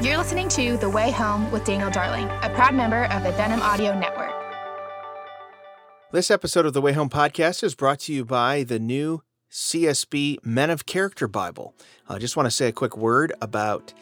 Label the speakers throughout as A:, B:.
A: You're listening to The Way Home with Daniel Darling, a proud member of the Denim Audio Network.
B: This episode of the Way Home podcast is brought to you by the new CSB Men of Character Bible. I just want to say a quick word about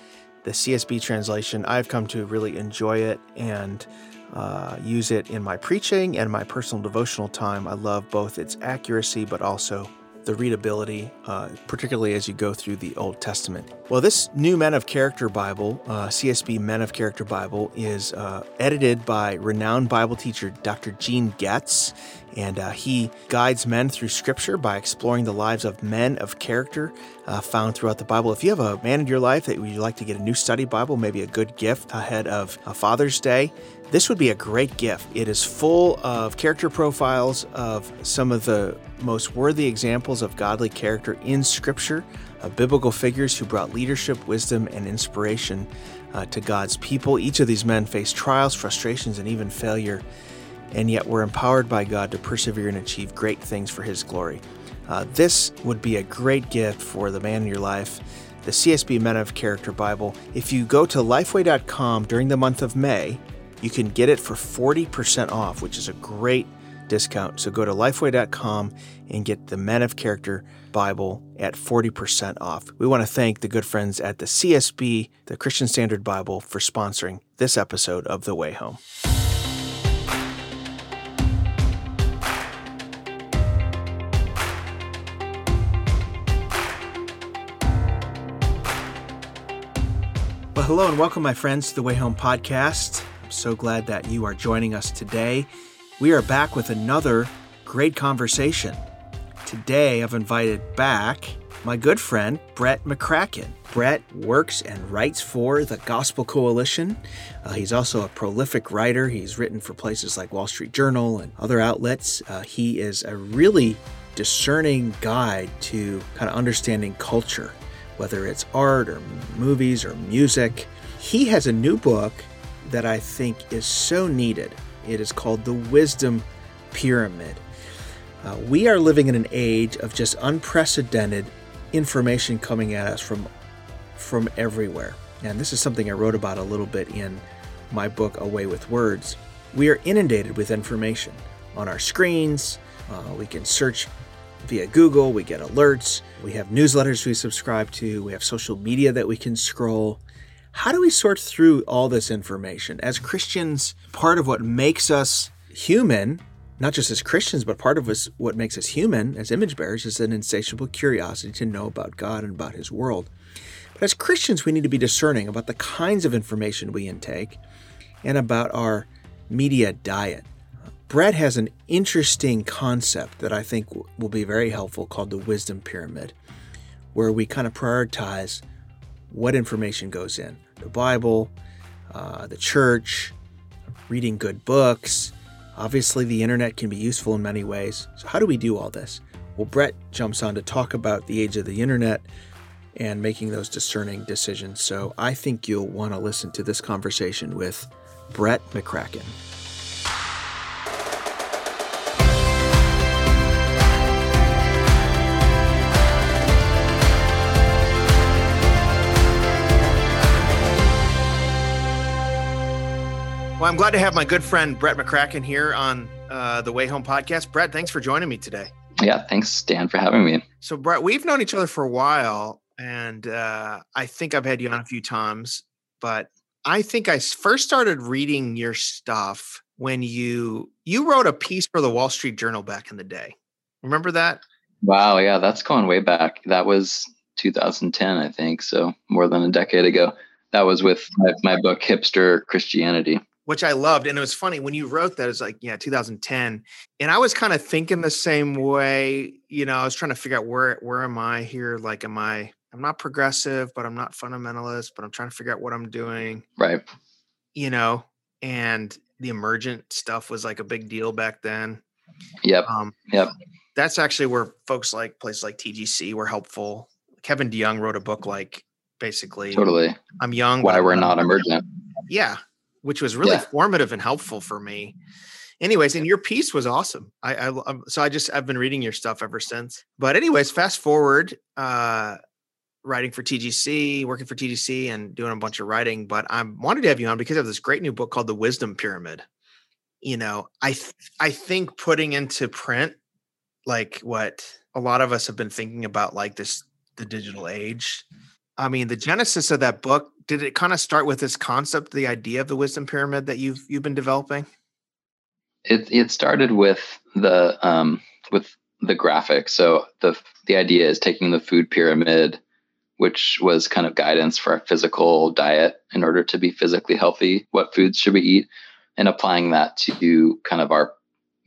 B: the CSB translation. I've come to really enjoy it and uh, use it in my preaching and my personal devotional time. I love both its accuracy but also the readability, uh, particularly as you go through the Old Testament. Well, this new Men of Character Bible, uh, CSB Men of Character Bible, is uh, edited by renowned Bible teacher Dr. Gene Getz, and uh, he guides men through Scripture by exploring the lives of men of character uh, found throughout the Bible. If you have a man in your life that you'd like to get a new study Bible, maybe a good gift ahead of Father's Day, this would be a great gift. It is full of character profiles of some of the most worthy examples of godly character in Scripture, of biblical figures who brought leadership, wisdom, and inspiration uh, to God's people. Each of these men faced trials, frustrations, and even failure, and yet were empowered by God to persevere and achieve great things for His glory. Uh, this would be a great gift for the man in your life. The CSB Men of Character Bible. If you go to lifeway.com during the month of May, you can get it for 40% off, which is a great discount. So go to lifeway.com and get the Men of Character Bible at 40% off. We want to thank the good friends at the CSB, the Christian Standard Bible, for sponsoring this episode of The Way Home. Well, hello and welcome, my friends, to the Way Home podcast. So glad that you are joining us today. We are back with another great conversation. Today, I've invited back my good friend, Brett McCracken. Brett works and writes for the Gospel Coalition. Uh, he's also a prolific writer. He's written for places like Wall Street Journal and other outlets. Uh, he is a really discerning guide to kind of understanding culture, whether it's art or movies or music. He has a new book that I think is so needed. It is called the Wisdom Pyramid. Uh, we are living in an age of just unprecedented information coming at us from from everywhere. And this is something I wrote about a little bit in my book Away with Words. We are inundated with information on our screens. Uh, we can search via Google, we get alerts, we have newsletters we subscribe to, we have social media that we can scroll. How do we sort through all this information? As Christians, part of what makes us human, not just as Christians, but part of us, what makes us human as image bearers is an insatiable curiosity to know about God and about His world. But as Christians, we need to be discerning about the kinds of information we intake and about our media diet. Brett has an interesting concept that I think will be very helpful called the wisdom pyramid, where we kind of prioritize what information goes in the Bible, uh, the church, reading good books. Obviously, the internet can be useful in many ways. So, how do we do all this? Well, Brett jumps on to talk about the age of the internet and making those discerning decisions. So, I think you'll want to listen to this conversation with Brett McCracken. Well, I'm glad to have my good friend Brett McCracken here on uh, the Way Home podcast. Brett, thanks for joining me today.
C: Yeah, thanks, Dan, for having me.
B: So, Brett, we've known each other for a while, and uh, I think I've had you on a few times, but I think I first started reading your stuff when you you wrote a piece for the Wall Street Journal back in the day. Remember that?
C: Wow, yeah, that's going way back. That was 2010, I think, so more than a decade ago. That was with my, my book Hipster Christianity
B: which I loved. And it was funny when you wrote that, it's like, yeah, 2010. And I was kind of thinking the same way. You know, I was trying to figure out where where am I here? Like, am I I'm not progressive, but I'm not fundamentalist, but I'm trying to figure out what I'm doing.
C: Right.
B: You know, and the emergent stuff was like a big deal back then.
C: Yep. Um, yep.
B: That's actually where folks like places like TGC were helpful. Kevin DeYoung wrote a book like basically
C: totally
B: I'm young.
C: Why we're not emergent.
B: Yeah which was really yeah. formative and helpful for me. Anyways, and your piece was awesome. I, I um, so I just I've been reading your stuff ever since. But anyways, fast forward. Uh, writing for TGC, working for TGC, and doing a bunch of writing. But I wanted to have you on because of this great new book called The Wisdom Pyramid. You know, I th- I think putting into print like what a lot of us have been thinking about, like this the digital age. I mean, the genesis of that book did it kind of start with this concept, the idea of the wisdom pyramid that you've you've been developing?
C: It it started with the um, with the graphic. So the the idea is taking the food pyramid, which was kind of guidance for our physical diet in order to be physically healthy. What foods should we eat, and applying that to kind of our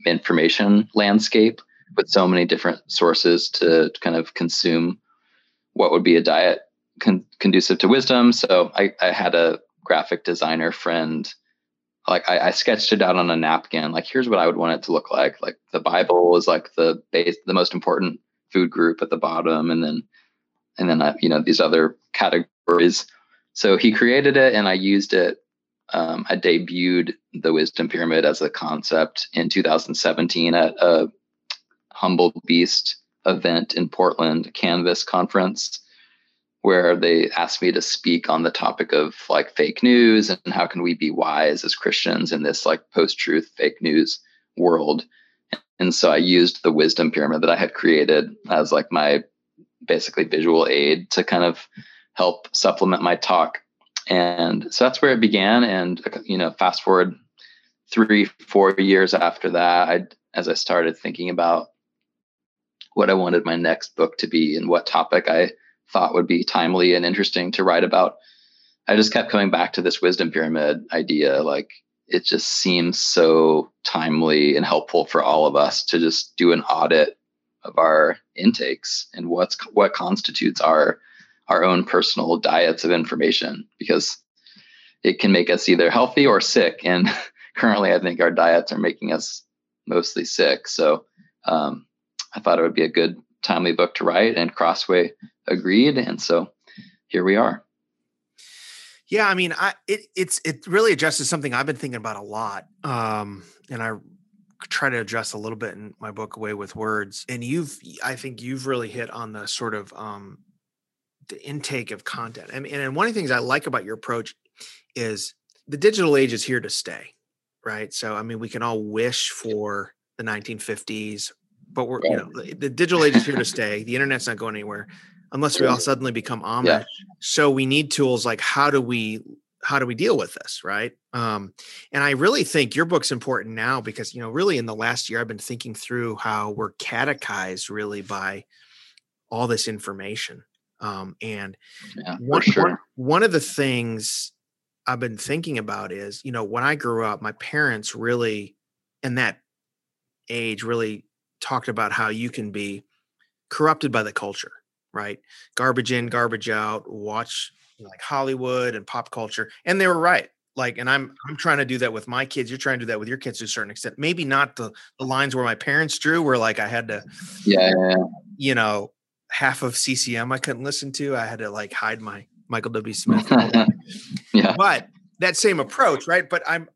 C: information landscape with so many different sources to kind of consume what would be a diet con- conducive to wisdom. So I, I had a graphic designer friend like I, I, sketched it out on a napkin like here's what i would want it to look like. Like the bible is like the base the most important food group at the bottom and then and then I, you know these other categories. So he created it and i used it um, i debuted the wisdom pyramid as a concept in 2017 at a humble beast event in portland canvas conference where they asked me to speak on the topic of like fake news and how can we be wise as Christians in this like post-truth fake news world. And so I used the wisdom pyramid that I had created as like my basically visual aid to kind of help supplement my talk. And so that's where it began. And you know, fast forward three, four years after that, I as I started thinking about what I wanted my next book to be and what topic I thought would be timely and interesting to write about. I just kept coming back to this wisdom pyramid idea. Like it just seems so timely and helpful for all of us to just do an audit of our intakes and what's what constitutes our our own personal diets of information because it can make us either healthy or sick and currently i think our diets are making us mostly sick so um, i thought it would be a good timely book to write, and Crossway agreed, and so here we are.
B: Yeah, I mean, I it it's it really addresses something I've been thinking about a lot, um, and I try to address a little bit in my book "Away with Words." And you've, I think, you've really hit on the sort of um, the intake of content. I mean, and one of the things I like about your approach is the digital age is here to stay, right? So, I mean, we can all wish for the 1950s but we're you know the, the digital age is here to stay. The internet's not going anywhere unless we all suddenly become Amish. Yeah. So we need tools like how do we how do we deal with this, right? Um, and I really think your book's important now because you know really in the last year I've been thinking through how we're catechized really by all this information. Um, and yeah, one, sure. one, one of the things I've been thinking about is, you know, when I grew up, my parents really, in that age, really talked about how you can be corrupted by the culture, right? Garbage in, garbage out, watch like Hollywood and pop culture. And they were right. Like, and I'm I'm trying to do that with my kids. You're trying to do that with your kids to a certain extent. Maybe not the the lines where my parents drew, where like I had to,
C: yeah,
B: you know, half of CCM I couldn't listen to. I had to like hide my Michael W. Smith.
C: yeah.
B: But that same approach, right? But I'm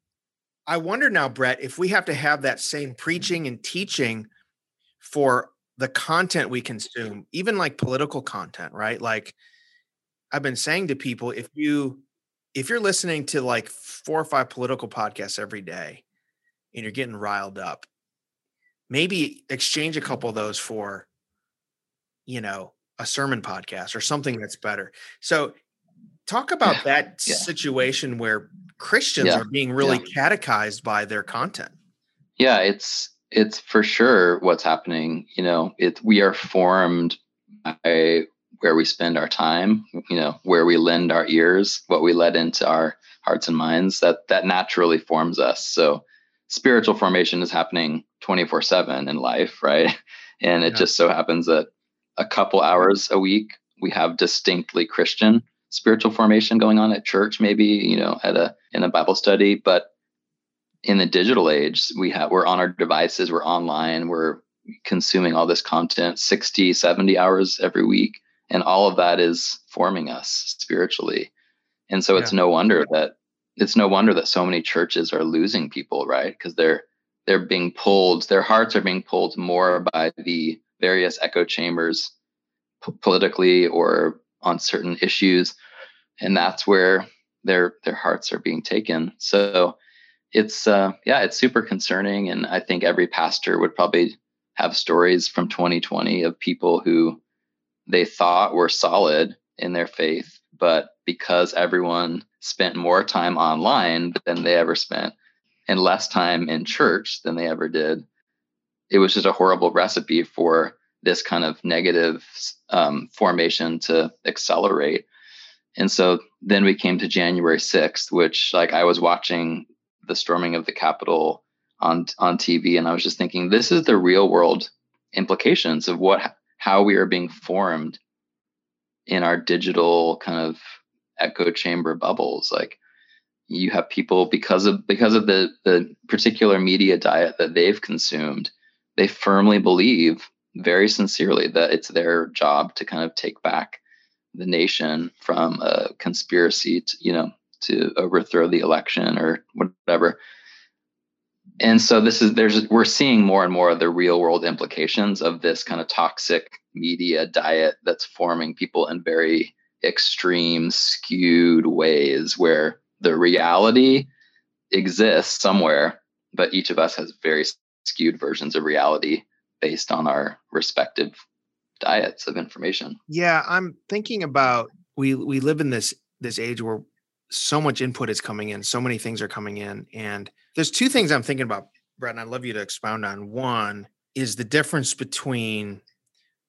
B: I wonder now, Brett, if we have to have that same preaching and teaching for the content we consume, even like political content, right? Like I've been saying to people, if you if you're listening to like four or five political podcasts every day and you're getting riled up, maybe exchange a couple of those for, you know, a sermon podcast or something that's better. So talk about yeah. that yeah. situation where Christians yeah. are being really catechized by their content.
C: Yeah, it's it's for sure what's happening. You know, it we are formed by where we spend our time, you know, where we lend our ears, what we let into our hearts and minds, that that naturally forms us. So spiritual formation is happening 24/7 in life, right? And it yeah. just so happens that a couple hours a week we have distinctly Christian spiritual formation going on at church maybe, you know, at a in a Bible study, but in the digital age we have we're on our devices we're online we're consuming all this content 60 70 hours every week and all of that is forming us spiritually and so yeah. it's no wonder that it's no wonder that so many churches are losing people right because they're they're being pulled their hearts are being pulled more by the various echo chambers p- politically or on certain issues, and that's where their their hearts are being taken. So it's uh, yeah, it's super concerning, and I think every pastor would probably have stories from 2020 of people who they thought were solid in their faith, but because everyone spent more time online than they ever spent and less time in church than they ever did, it was just a horrible recipe for this kind of negative um, formation to accelerate. And so then we came to January 6th, which like I was watching the storming of the Capitol on on TV, and I was just thinking, this is the real world implications of what how we are being formed in our digital kind of echo chamber bubbles. Like you have people because of because of the the particular media diet that they've consumed, they firmly believe very sincerely that it's their job to kind of take back the nation from a conspiracy to, you know, to overthrow the election or whatever. And so this is there's we're seeing more and more of the real world implications of this kind of toxic media diet that's forming people in very extreme skewed ways where the reality exists somewhere but each of us has very skewed versions of reality based on our respective diets of information.
B: Yeah, I'm thinking about we we live in this this age where so much input is coming in, so many things are coming in, and there's two things I'm thinking about, Brett, and I'd love you to expound on. One is the difference between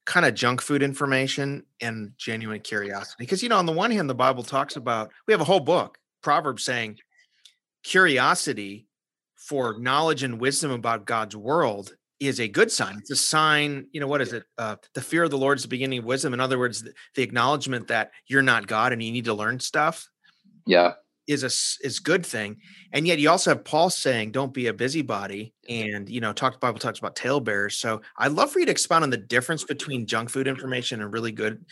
B: kind of junk food information and genuine curiosity, because you know, on the one hand, the Bible talks about we have a whole book, Proverbs, saying curiosity for knowledge and wisdom about God's world is a good sign. It's a sign, you know, what is it? Uh, the fear of the Lord is the beginning of wisdom. In other words, the, the acknowledgement that you're not God and you need to learn stuff.
C: Yeah.
B: Is a is good thing, and yet you also have Paul saying, "Don't be a busybody," and you know, talk the Bible talks about tale bearers. So I'd love for you to expound on the difference between junk food information and really good,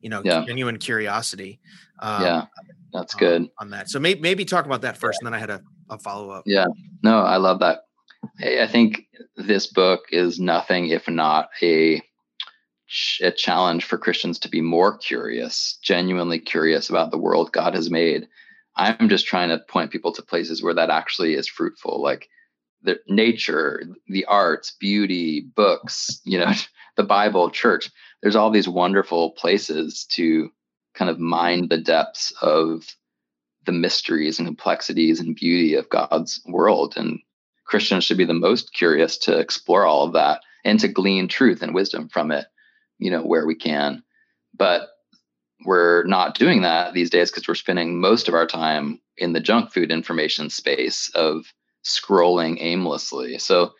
B: you know, yeah. genuine curiosity.
C: Um, yeah, that's good
B: on, on that. So maybe maybe talk about that first, and then I had a, a follow up.
C: Yeah, no, I love that I think this book is nothing if not a a challenge for Christians to be more curious, genuinely curious about the world God has made. I'm just trying to point people to places where that actually is fruitful, like the nature, the arts, beauty, books, you know, the Bible, church. There's all these wonderful places to kind of mine the depths of the mysteries and complexities and beauty of God's world. And Christians should be the most curious to explore all of that and to glean truth and wisdom from it, you know, where we can. But we're not doing that these days because we're spending most of our time in the junk food information space of scrolling aimlessly. So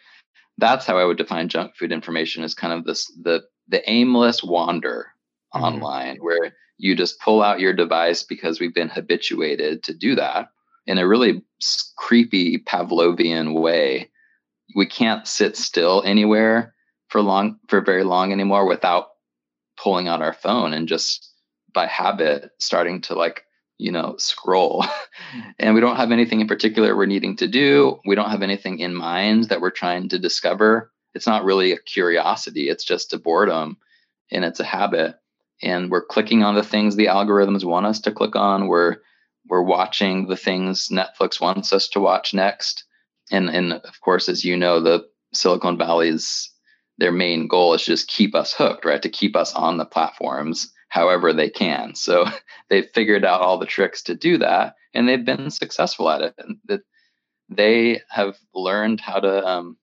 C: that's how I would define junk food information as kind of this the the aimless wander mm-hmm. online where you just pull out your device because we've been habituated to do that in a really creepy Pavlovian way. We can't sit still anywhere for long for very long anymore without pulling out our phone and just by habit starting to like you know scroll. And we don't have anything in particular we're needing to do. We don't have anything in mind that we're trying to discover. It's not really a curiosity. It's just a boredom and it's a habit. And we're clicking on the things the algorithms want us to click on. We're we're watching the things Netflix wants us to watch next. And and of course, as you know, the Silicon Valley's their main goal is just keep us hooked, right? To keep us on the platforms however they can. So they've figured out all the tricks to do that, and they've been successful at it. And that they have learned how to um,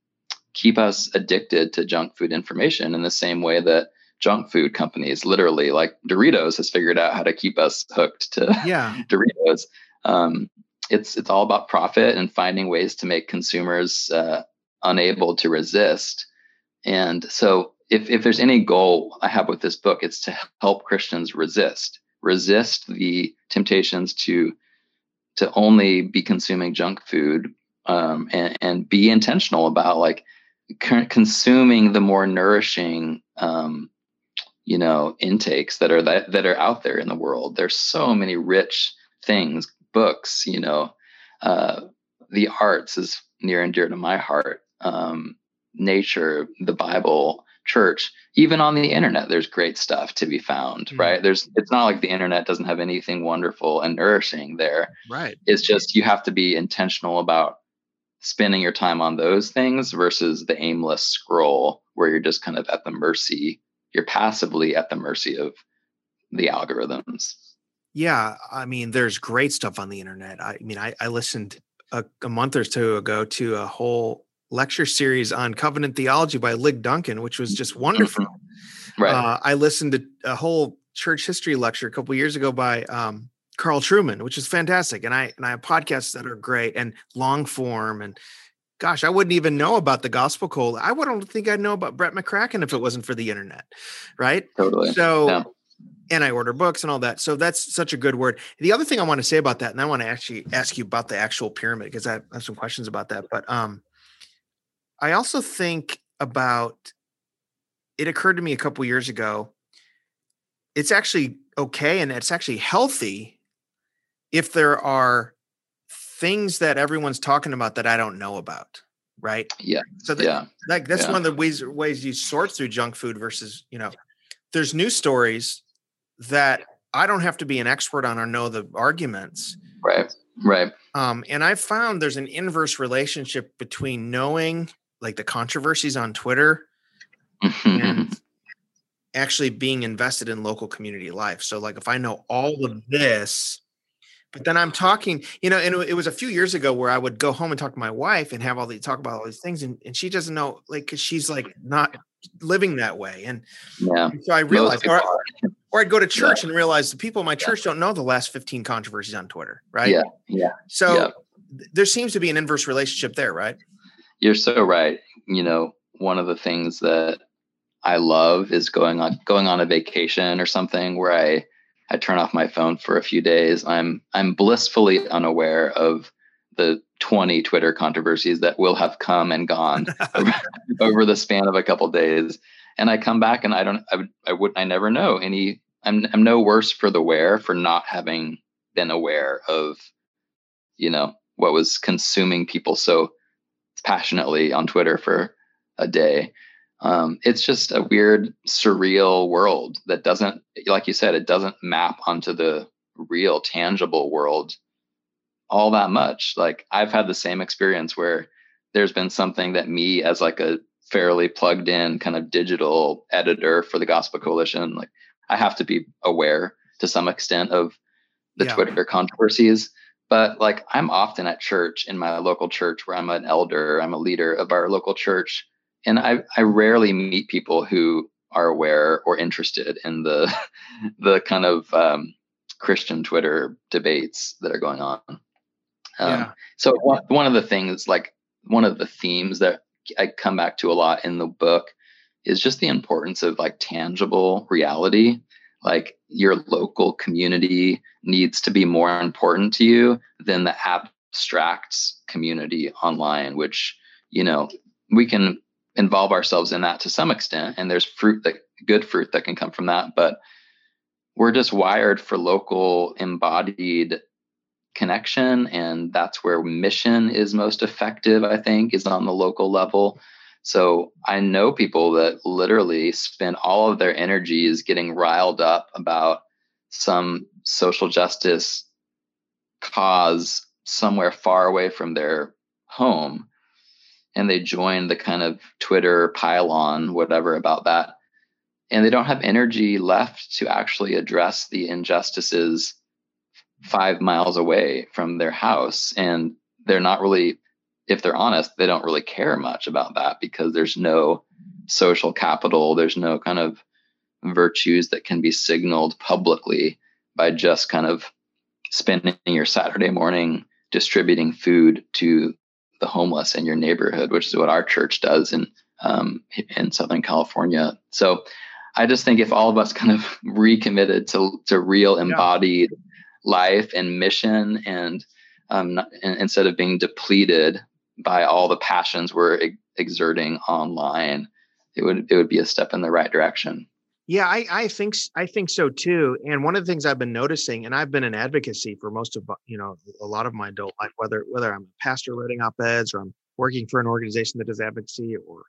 C: keep us addicted to junk food information in the same way that junk food companies, literally like Doritos has figured out how to keep us hooked to
B: yeah.
C: Doritos. Um, it's it's all about profit and finding ways to make consumers uh, unable to resist. And so, if if there's any goal I have with this book, it's to help Christians resist resist the temptations to to only be consuming junk food um, and and be intentional about like consuming the more nourishing um, you know intakes that are that, that are out there in the world. There's so many rich things books you know uh, the arts is near and dear to my heart um, nature the bible church even on the internet there's great stuff to be found mm-hmm. right? There's it's not like the internet doesn't have anything wonderful and nourishing there.
B: Right.
C: It's just you have to be intentional about spending your time on those things versus the aimless scroll where you're just kind of at the mercy you're passively at the mercy of the algorithms.
B: Yeah i mean there's great stuff on the internet. I mean i, I listened a, a month or two ago to a whole lecture series on covenant theology by Lig Duncan, which was just wonderful.
C: Mm-hmm. Right. Uh,
B: I listened to a whole church history lecture a couple years ago by um, Carl Trueman, which is fantastic. And I and I have podcasts that are great and long form. And gosh, I wouldn't even know about the gospel cold. I wouldn't think I'd know about Brett McCracken if it wasn't for the internet. Right.
C: Totally.
B: So yeah. and I order books and all that. So that's such a good word. The other thing I want to say about that, and I want to actually ask you about the actual pyramid because I have some questions about that. But um I also think about it occurred to me a couple years ago. It's actually okay and it's actually healthy if there are things that everyone's talking about that I don't know about, right?
C: Yeah.
B: So
C: that, yeah.
B: like that's
C: yeah.
B: one of the ways ways you sort through junk food versus, you know, there's news stories that I don't have to be an expert on or know the arguments.
C: Right. Right.
B: Um, and I've found there's an inverse relationship between knowing like the controversies on Twitter and actually being invested in local community life. So like if I know all of this, but then I'm talking, you know, and it was a few years ago where I would go home and talk to my wife and have all these talk about all these things, and, and she doesn't know, like, cause she's like not living that way. And,
C: yeah.
B: so I realized, or, or, I'd go to church yeah. and realize the people in my church yeah. don't know the last 15 controversies on Twitter, right?
C: Yeah. Yeah.
B: So yeah. there seems to be an inverse relationship there, right?
C: You're so right. You know, one of the things that I love is going on going on a vacation or something where I I turn off my phone for a few days. I'm I'm blissfully unaware of the 20 Twitter controversies that will have come and gone over, over, the span of a couple of days. And I come back and I don't I would I would I never know any I'm I'm no worse for the wear for not having been aware of you know what was consuming people so passionately on Twitter for a day. Um, it's just a weird, surreal world that doesn't, like you said, it doesn't map onto the real, tangible world all that much. Like I've had the same experience where there's been something that me, as like a fairly plugged in kind of digital editor for the Gospel Coalition, like I have to be aware to some extent of the yeah. Twitter controversies but like i'm often at church in my local church where i'm an elder i'm a leader of our local church and i i rarely meet people who are aware or interested in the the kind of um, christian twitter debates that are going on um, yeah. so one, one of the things like one of the themes that i come back to a lot in the book is just the importance of like tangible reality like your local community needs to be more important to you than the abstract community online which you know we can involve ourselves in that to some extent and there's fruit that good fruit that can come from that but we're just wired for local embodied connection and that's where mission is most effective i think is on the local level so I know people that literally spend all of their energies getting riled up about some social justice cause somewhere far away from their home. And they join the kind of Twitter pylon, whatever about that. And they don't have energy left to actually address the injustices five miles away from their house. And they're not really if they're honest, they don't really care much about that because there's no social capital, there's no kind of virtues that can be signaled publicly by just kind of spending your Saturday morning distributing food to the homeless in your neighborhood, which is what our church does in um, in Southern California. So I just think if all of us kind of recommitted to to real embodied yeah. life and mission and um, not, and instead of being depleted by all the passions we're ex- exerting online, it would it would be a step in the right direction.
B: Yeah, I, I think I think so too. And one of the things I've been noticing, and I've been in advocacy for most of you know a lot of my adult life, whether whether I'm a pastor writing op eds or I'm working for an organization that does advocacy or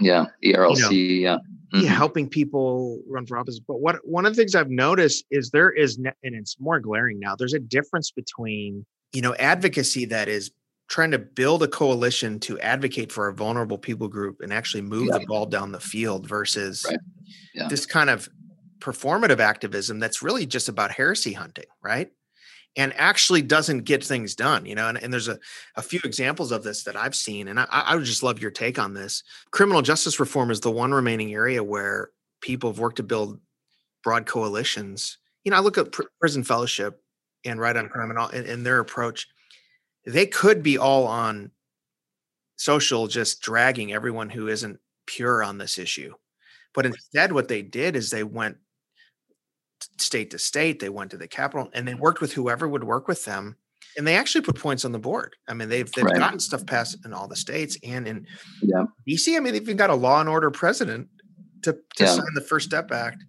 C: yeah erlc you know, yeah
B: mm-hmm. yeah helping people run for office but what one of the things i've noticed is there is and it's more glaring now there's a difference between you know advocacy that is trying to build a coalition to advocate for a vulnerable people group and actually move yeah. the ball down the field versus right. yeah. this kind of performative activism that's really just about heresy hunting right and actually doesn't get things done you know and, and there's a, a few examples of this that i've seen and I, I would just love your take on this criminal justice reform is the one remaining area where people have worked to build broad coalitions you know i look at pr- prison fellowship and right on crime and, all, and, and their approach they could be all on social just dragging everyone who isn't pure on this issue but instead what they did is they went state to state. They went to the capital and they worked with whoever would work with them. And they actually put points on the board. I mean, they've they've right. gotten stuff passed in all the states and in yeah. DC. I mean, they've even got a law and order president to, to yeah. sign the First Step Act.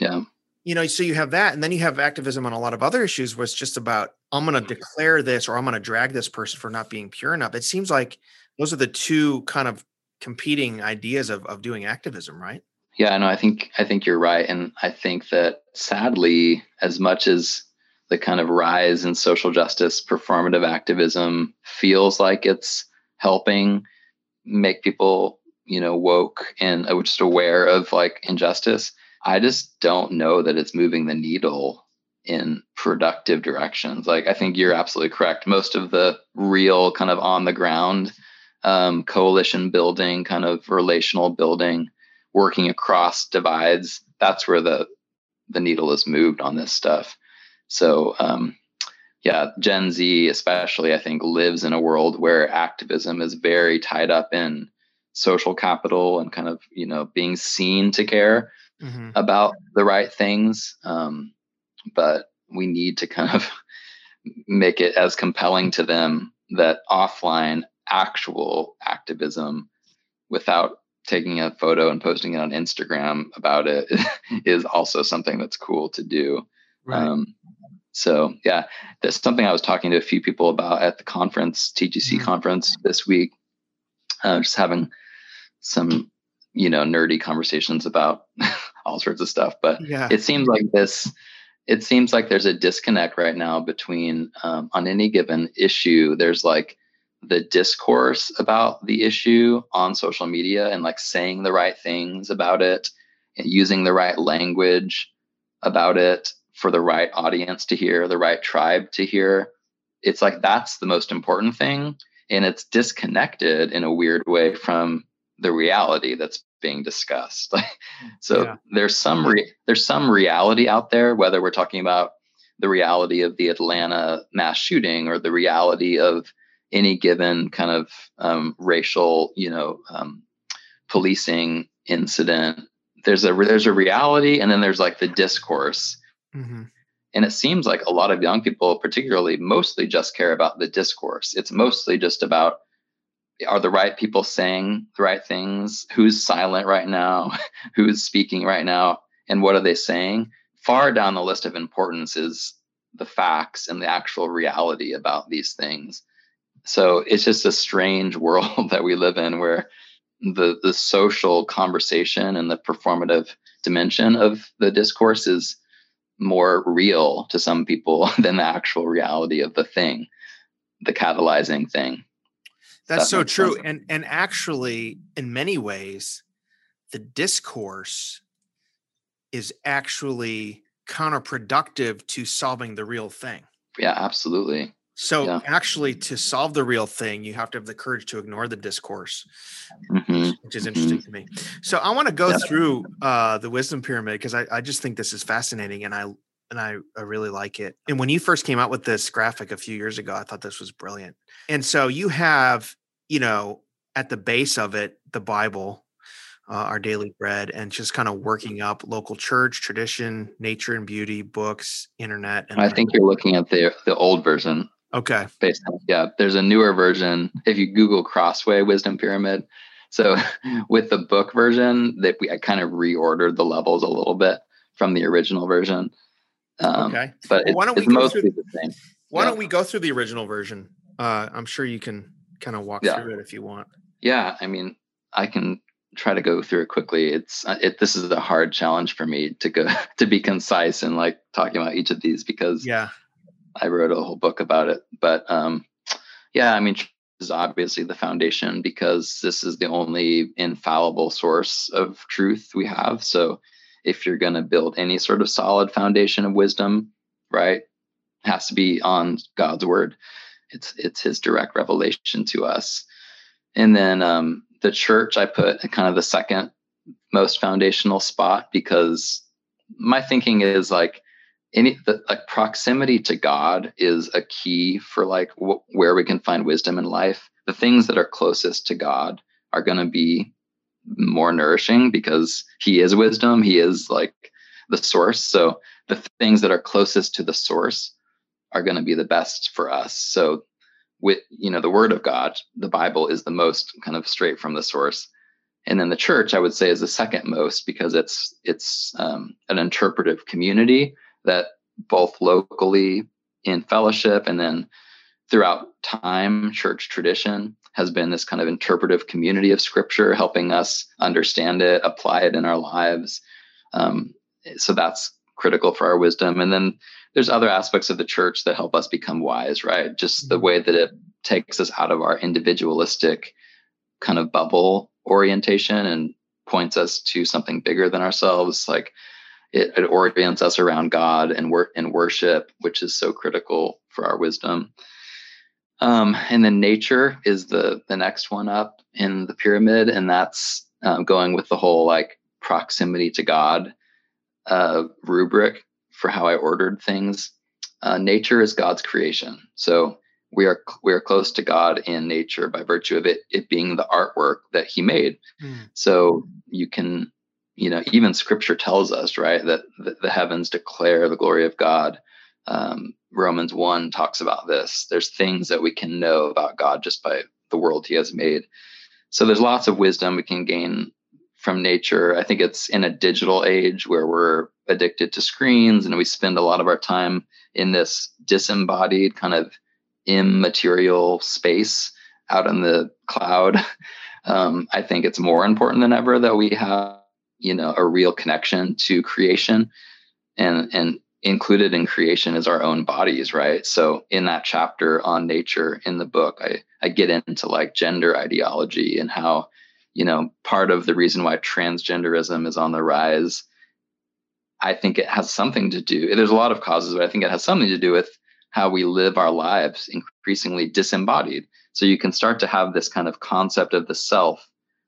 C: Yeah.
B: You know, so you have that, and then you have activism on a lot of other issues where it's just about I'm going to declare this or I'm going to drag this person for not being pure enough. It seems like those are the two kind of competing ideas of of doing activism, right?
C: Yeah, no, I think I think you're right, and I think that sadly, as much as the kind of rise in social justice performative activism feels like it's helping make people, you know, woke and uh, just aware of like injustice. I just don't know that it's moving the needle in productive directions. Like I think you're absolutely correct. Most of the real kind of on the ground um, coalition building, kind of relational building working across divides, that's where the the needle is moved on this stuff. So um, yeah, Gen Z especially, I think, lives in a world where activism is very tied up in social capital and kind of you know being seen to care mm-hmm. about the right things. Um, but we need to kind of make it as compelling to them that offline actual activism without taking a photo and posting it on Instagram about it is also something that's cool to do. Right. Um, so yeah, that's something I was talking to a few people about at the conference, TGC mm-hmm. conference this week. Uh, just having some, you know, nerdy conversations about all sorts of stuff. But yeah. it seems like this. It seems like there's a disconnect right now between um, on any given issue. There's like the discourse about the issue on social media and like saying the right things about it and using the right language about it for the right audience to hear, the right tribe to hear. It's like that's the most important thing. And it's disconnected in a weird way from the reality that's being discussed. so yeah. there's some re- there's some reality out there, whether we're talking about the reality of the Atlanta mass shooting or the reality of any given kind of um, racial, you know, um, policing incident. There's a there's a reality, and then there's like the discourse. Mm-hmm. And it seems like a lot of young people, particularly, mostly just care about the discourse. It's mostly just about are the right people saying the right things? Who's silent right now? Who's speaking right now? And what are they saying? Far down the list of importance is the facts and the actual reality about these things so it's just a strange world that we live in where the the social conversation and the performative dimension of the discourse is more real to some people than the actual reality of the thing the catalyzing thing
B: that's that so true sense. and and actually in many ways the discourse is actually counterproductive to solving the real thing
C: yeah absolutely
B: so yeah. actually, to solve the real thing, you have to have the courage to ignore the discourse, mm-hmm. which is interesting mm-hmm. to me. So I want to go yeah. through uh, the wisdom pyramid because I, I just think this is fascinating and I and I, I really like it. And when you first came out with this graphic a few years ago, I thought this was brilliant. And so you have, you know, at the base of it, the Bible, uh, our daily bread, and just kind of working up local church, tradition, nature and beauty, books, internet.
C: And I think you're looking at the the old version
B: Okay.
C: Based on, yeah, there's a newer version. If you Google Crossway Wisdom Pyramid, so with the book version, that we I kind of reordered the levels a little bit from the original version. Um, okay. But well, why don't we mostly through, the same.
B: Why yeah. don't we go through the original version? Uh, I'm sure you can kind of walk
C: Yeah.
B: through it if you want.
C: Yeah, I mean, I can try to go through it quickly. It's uh, it. This is a hard challenge for me to go to be concise and like talking about each of these because
B: Yeah.
C: I wrote a whole book about it. But um, yeah, I mean, is obviously the foundation because this is the only infallible source of truth we have. So if you're going to build any sort of solid foundation of wisdom, right, has to be on God's word. It's it's His direct revelation to us. And then um, the church, I put kind of the second most foundational spot because my thinking is like any the like proximity to God is a key for like wh- where we can find wisdom in life. The things that are closest to God are going to be more nourishing because He is wisdom. He is like the source. So the things that are closest to the source are going to be the best for us. So with you know the Word of God, the Bible is the most kind of straight from the source and then the church i would say is the second most because it's it's um, an interpretive community that both locally in fellowship and then throughout time church tradition has been this kind of interpretive community of scripture helping us understand it apply it in our lives um, so that's critical for our wisdom. And then there's other aspects of the church that help us become wise right? Just the way that it takes us out of our individualistic kind of bubble orientation and points us to something bigger than ourselves. Like it, it orients us around god and work and worship which is so critical for our wisdom. Um, and then nature is the the next one up in the pyramid. And that's um, going with the whole like proximity to god uh, rubric for how i ordered things uh, nature is god's creation so we are we are close to God in nature by virtue of it it being the artwork that He made.
B: Mm.
C: So you can, you know, even Scripture tells us right that the, the heavens declare the glory of God. Um, Romans one talks about this. There's things that we can know about God just by the world He has made. So there's lots of wisdom we can gain from nature. I think it's in a digital age where we're addicted to screens and we spend a lot of our time in this disembodied kind of immaterial space out in the cloud. Um, I think it's more important than ever that we have, you know, a real connection to creation, and and included in creation is our own bodies, right? So in that chapter on nature in the book, I I get into like gender ideology and how, you know, part of the reason why transgenderism is on the rise. I think it has something to do. There's a lot of causes, but I think it has something to do with how we live our lives increasingly disembodied. So you can start to have this kind of concept of the self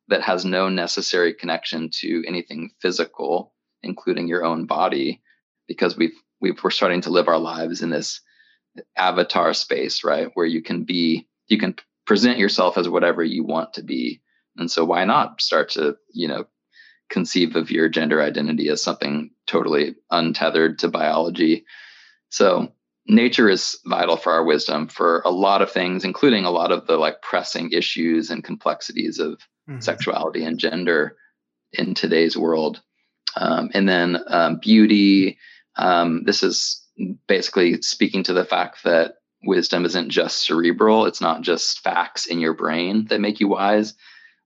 C: that has no necessary connection to anything physical, including your own body, because we've we've we're starting to live our lives in this avatar space, right? Where you can be, you can present yourself as whatever you want to be. And so why not start to, you know, conceive of your gender identity as something totally untethered to biology. So nature is vital for our wisdom for a lot of things including a lot of the like pressing issues and complexities of
B: Mhm.
C: sexuality and gender in today's world um, and then um, beauty um, this is basically speaking to the fact that wisdom isn't just cerebral it's not just facts in your brain that make you wise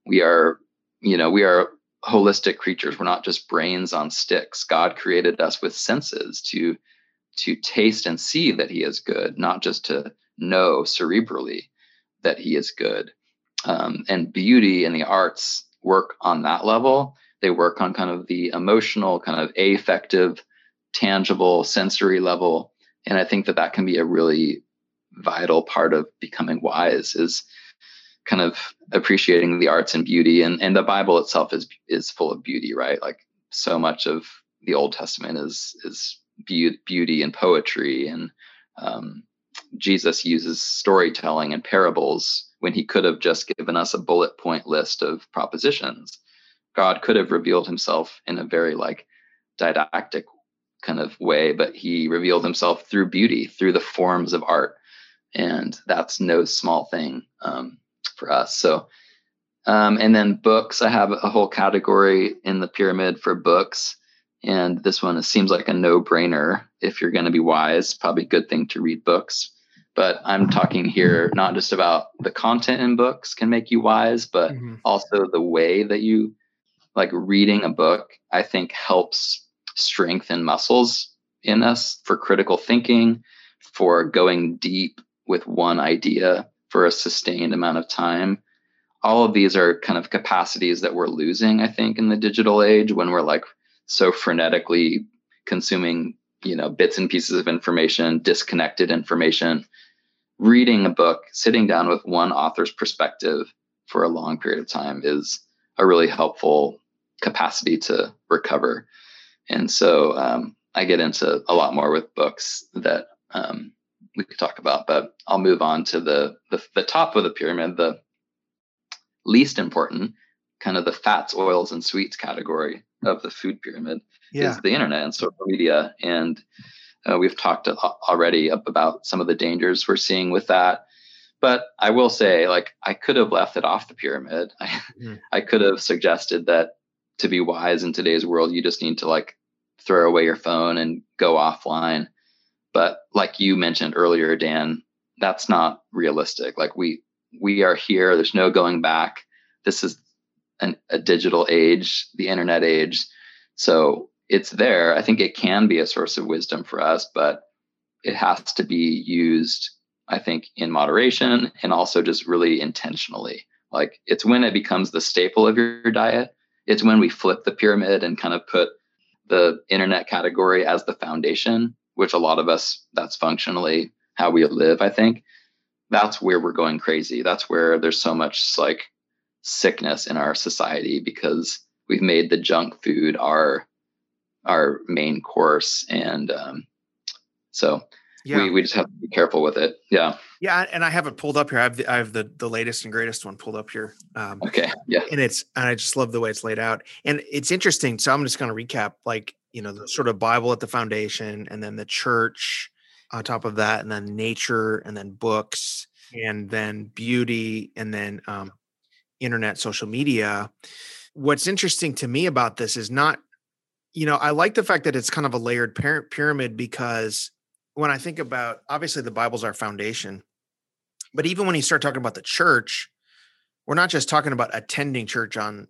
C: we are you know we are holistic creatures we're not just brains on sticks god created us with senses to to taste and see that he is good, not just to know cerebrally that he is good. Um, and beauty and the arts work on that level. They work on kind of the emotional, kind of affective, tangible, sensory level. And I think that that can be a really vital part of becoming wise is kind of appreciating the arts and beauty. And, and the Bible itself is is full of beauty, right? Like so much of the Old Testament is is beauty and poetry and um, jesus uses storytelling and parables when he could have just given us a bullet point list of propositions god could have revealed himself in a very like didactic kind of way but he revealed himself through beauty through the forms of art and that's no small thing um, for us so um, and then books i have a whole category in the pyramid for books and this one seems like a no brainer. If you're going to be wise, probably a good thing to read books. but I'm talking here not just about the content in books can make you wise, but mm-hmm. also the way that you like reading a book, I think helps strengthen muscles in us for critical thinking, for going deep with one idea for a sustained amount of time. All of these are kind of capacities that we're losing, I think, in the digital age when we're like so frenetically consuming, you know, bits and pieces of information, disconnected information. Reading a book, sitting down with one author's perspective for a long period of time is a really helpful capacity to recover. And so um, I get into a lot more with books that um, we could talk about, but I'll move on to the, the, the top of the pyramid, the least important, kind of the fats, oils, and sweets category of the food pyramid yeah. is the internet and social media. And uh, we've talked already about some of the dangers we're seeing with that. But I will say, like, I could have left it off the pyramid. I, mm. I could have suggested that to be wise in today's world, you just need to like throw away your phone and go offline. But like you mentioned earlier, Dan, that's not realistic. Like we we are here. There's no going back. This is an, a digital age, the internet age. So it's there. I think it can be a source of wisdom for us, but it has to be used, I think, in moderation and also just really intentionally. Like it's when it becomes the staple of your diet. It's when we flip the pyramid and kind of put the internet category as the foundation, which a lot of us, that's functionally how we live, I think. That's where we're going crazy. That's where there's so much like sickness in our society because we've made the junk food our our main course and um, so yeah. we, we just have to be careful with it yeah
B: yeah and i have it pulled up here i have the, I have the, the latest and greatest one pulled up here
C: um, okay yeah
B: and it's and i just love the way it's laid out and it's interesting so i'm just going to recap like you know the sort of bible at the foundation and then the church on top of that and then nature and then books and then beauty and then um, internet social media. What's interesting to me about this is not you know i like the fact that it's kind of a layered pyramid because when i think about obviously the bible's our foundation but even when you start talking about the church we're not just talking about attending church on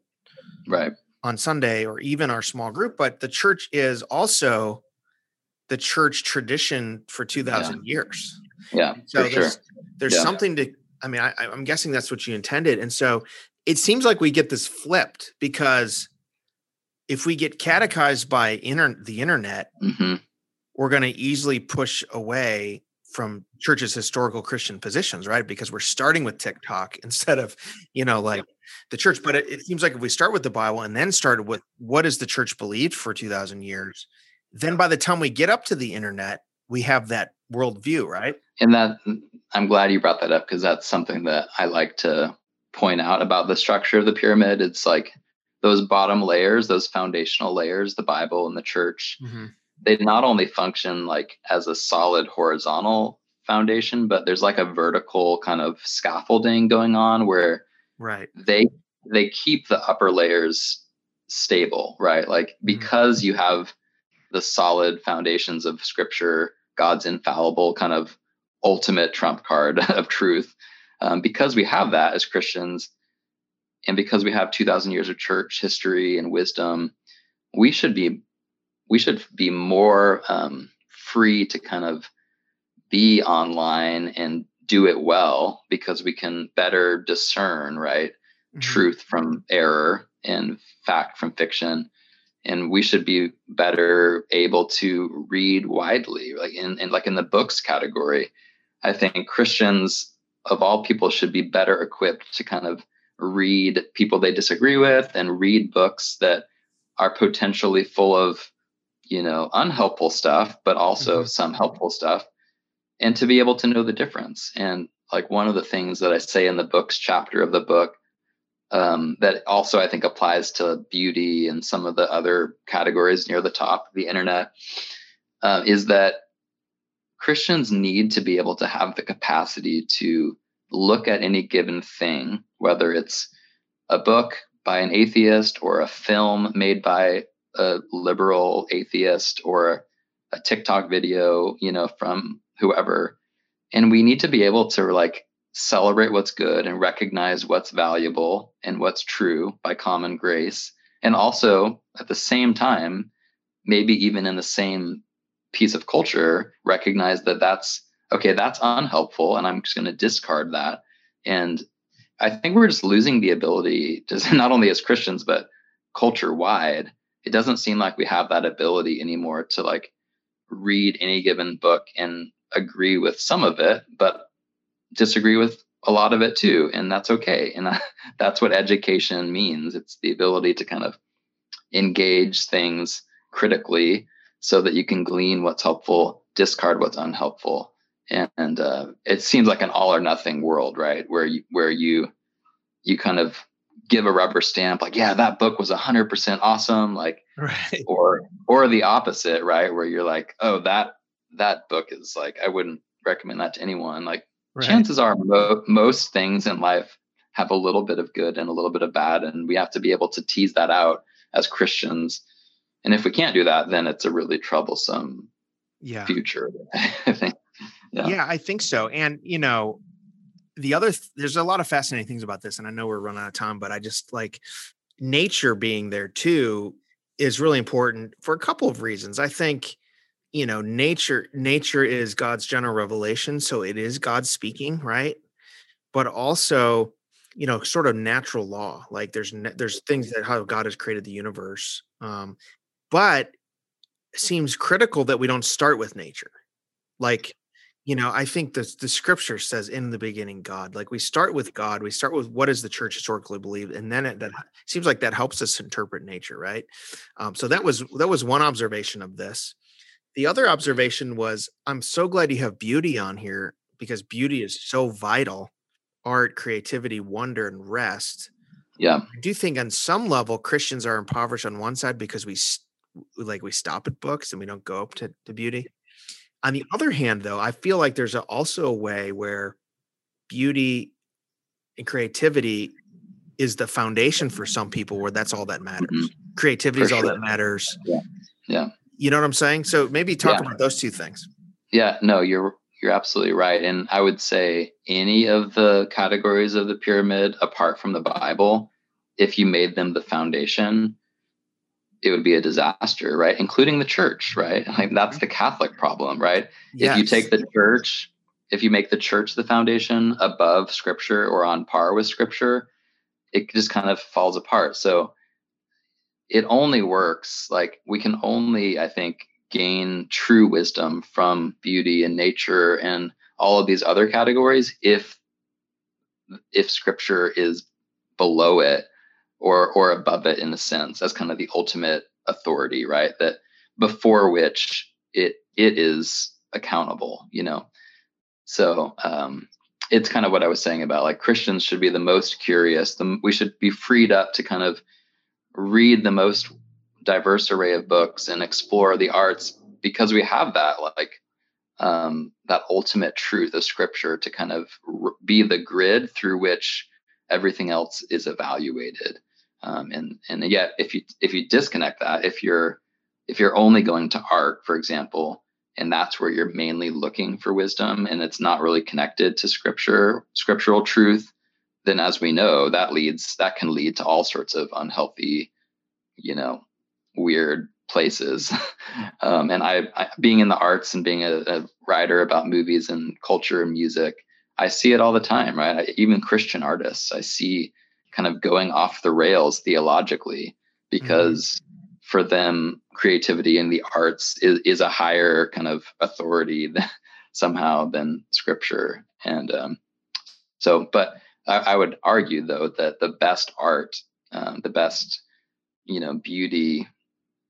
C: right
B: on sunday or even our small group but the church is also the church tradition for 2000
C: yeah.
B: years
C: yeah
B: so there's, sure. there's yeah. something to i mean I, i'm guessing that's what you intended and so it seems like we get this flipped because if we get catechized by inter- the internet,
C: mm-hmm.
B: we're going to easily push away from church's historical Christian positions, right? Because we're starting with TikTok instead of, you know, like the church. But it, it seems like if we start with the Bible and then started with what is the church believed for 2,000 years, then by the time we get up to the internet, we have that worldview, right?
C: And that I'm glad you brought that up because that's something that I like to point out about the structure of the pyramid. It's like those bottom layers, those foundational layers, the Bible and the church, mm-hmm. they not only function like as a solid horizontal foundation, but there's like a vertical kind of scaffolding going on where
B: right
C: they they keep the upper layers stable, right? Like mm-hmm. because mm-hmm. you have the solid foundations of scripture, God's infallible kind of ultimate trump card of truth. Um, because we have that as Christians, and because we have 2000 years of church history and wisdom we should be we should be more um, free to kind of be online and do it well because we can better discern right mm-hmm. truth from error and fact from fiction and we should be better able to read widely like in, in like in the books category i think christians of all people should be better equipped to kind of read people they disagree with and read books that are potentially full of you know unhelpful stuff but also mm-hmm. some helpful stuff and to be able to know the difference. And like one of the things that i say in the books chapter of the book um, that also i think applies to beauty and some of the other categories near the top the internet uh, is that christians need to be able to have the capacity to look at any given thing, whether it's a book by an atheist or a film made by a liberal atheist or a TikTok video, you know, from whoever, and we need to be able to like celebrate what's good and recognize what's valuable and what's true by common grace. And also at the same time maybe even in the same piece of culture recognize that that's okay that's unhelpful and i'm just going to discard that. And i think we're just losing the ability just not only as christians but culture wide it doesn't seem like we have that ability anymore to like read any given book and agree with some of it but disagree with a lot of it too and that's okay. And that's what education means. It's the ability to kind of engage things critically so that you can glean what's helpful discard what's unhelpful. And, and uh, it seems like an all or nothing world right? Where you where you you kind of give a rubber stamp like yeah that book was 100% awesome like right. or or the opposite right? Where you're like oh that that book is like i wouldn't recommend that to anyone like Right. Chances are mo- most things in life have a little bit of good and a little bit of bad, and we have to be able to tease that out as Christians. And if we can't do that, then it's a really troublesome
B: yeah.
C: future. I think.
B: Yeah. yeah, I think so. And you know, the other th- there's a lot of fascinating things about this, and I know we're running out of time, but I just like nature being there too is really important for a couple of reasons. I think you know nature nature is god's general revelation so it is god speaking right? But also you know sort of natural law like there's there's things that how god has created the universe um but seems critical that we don't start with nature. Like you know i think the, the scripture says in the beginning god. Like we start with god we start with what does the church historically believe and then it that seems like that helps us interpret nature right? Um, so that was that was one observation of this the other observation was I'm so glad you have beauty on here because beauty is so vital art, creativity, wonder, and rest.
C: Yeah.
B: I do think on some level Christians are impoverished on one side because we like we stop at books and we don't go up to, to beauty. On the other hand, though, I feel like there's a, also a way where beauty and creativity is the foundation for some people where that's all that matters. Mm-hmm. Creativity for is all sure. that matters.
C: Yeah. Yeah.
B: You know what I'm saying? So maybe talk yeah. about those two things.
C: Yeah, no, you're you're absolutely right. And I would say any of the categories of the pyramid apart from the Bible, if you made them the foundation, it would be a disaster, right? Including the church, right? Like that's mm-hmm. the Catholic problem, right? Yes. If you take the church, if you make the church the foundation above scripture or on par with scripture, it just kind of falls apart. So it only works like we can only i think gain true wisdom from beauty and nature and all of these other categories if if scripture is below it or or above it in a sense. As kind of the ultimate authority right? That before which it it is accountable you know? So um it's kind of what i was saying about like christians should be the most curious the, we should be freed up to kind of read the most diverse array of books and explore the arts because we have that like um, that ultimate truth of scripture to kind of be the grid through which everything else is evaluated. Um, and and yet if you if you disconnect that if you're if you're only going to art for example and that's where you're mainly looking for wisdom and it's not really connected to scripture scriptural truth then as we know that leads that can lead to all sorts of unhealthy you know weird places. Um, and I, I, being in the arts and being a, a, writer about movies and culture and music i see it all the time right? I, even christian artists i see kind of going off the rails theologically because mm-hmm. for them creativity in the arts is, is a higher kind of authority than, somehow than scripture. And um, so but I, I, would argue though that the best art, um, the best you know beauty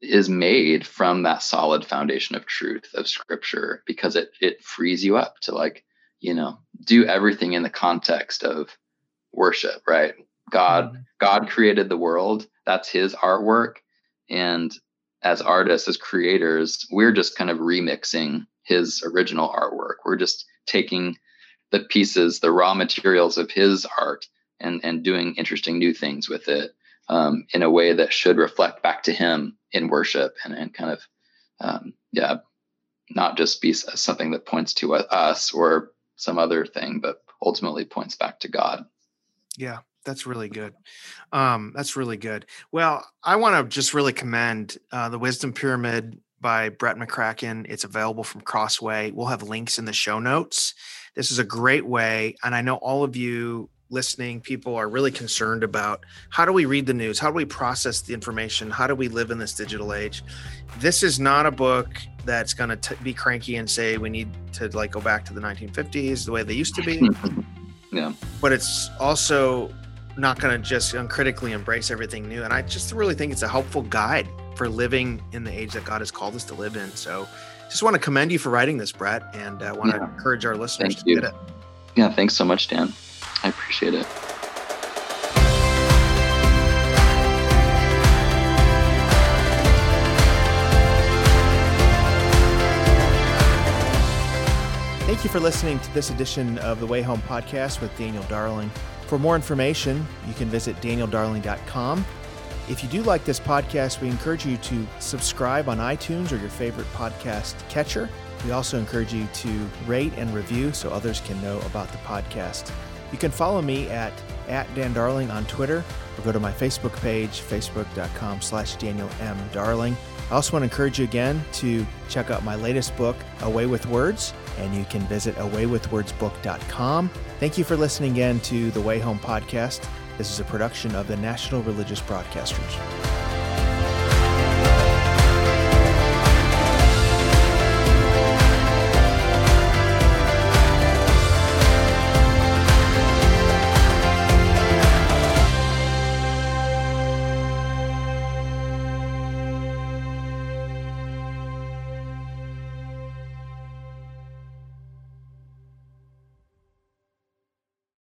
C: is made from that solid foundation of truth of scripture because it it frees you up to like you know do everything in the context of worship right? God mm-hmm. god created the world. That's his artwork. And as artists as creators we're just kind of remixing his original artwork. We're just taking the pieces, the raw materials of his art, and and doing interesting new things with it um, in a way that should reflect back to him in worship and and kind of um, yeah, not just be something that points to us or some other thing, but ultimately points back to God.
B: Yeah, that's really good. Um, that's really good. Well, I want to just really commend uh, the Wisdom Pyramid by Brett McCracken. It's available from Crossway. We'll have links in the show notes. This is a great way, and I know all of you listening people are really concerned about how do we read the news? How do we process the information? How do we live in this digital age? This is not a book that's going to be cranky and say we need to like go back to the 1950s the way they used to be.
C: Yeah.
B: But it's also not going to just uncritically embrace everything new and i just really think it's a helpful guide for living in the age that god has called us to live in. So just want to commend you for writing this brett and i uh, want yeah. to encourage our listeners
C: Thank
B: to
C: you.
B: get it
C: yeah thanks so much dan I appreciate it.
B: Thank you for listening to this edition of the Way Home podcast with Daniel Darling. For more information, you can visit danieldarling.com. If you do like this podcast, we encourage you to subscribe on iTunes or your favorite podcast catcher. We also encourage you to rate and review so others can know about the podcast. You can follow me at, at Dan Darling on Twitter or go to my Facebook page, facebook.com slash Daniel M. Darling. I also want to encourage you again to check out my latest book, A Way with Words, and you can visit awaywithwordsbook.com. Thank you for listening again to the Way Home podcast. This is a production of the National Religious Broadcasters.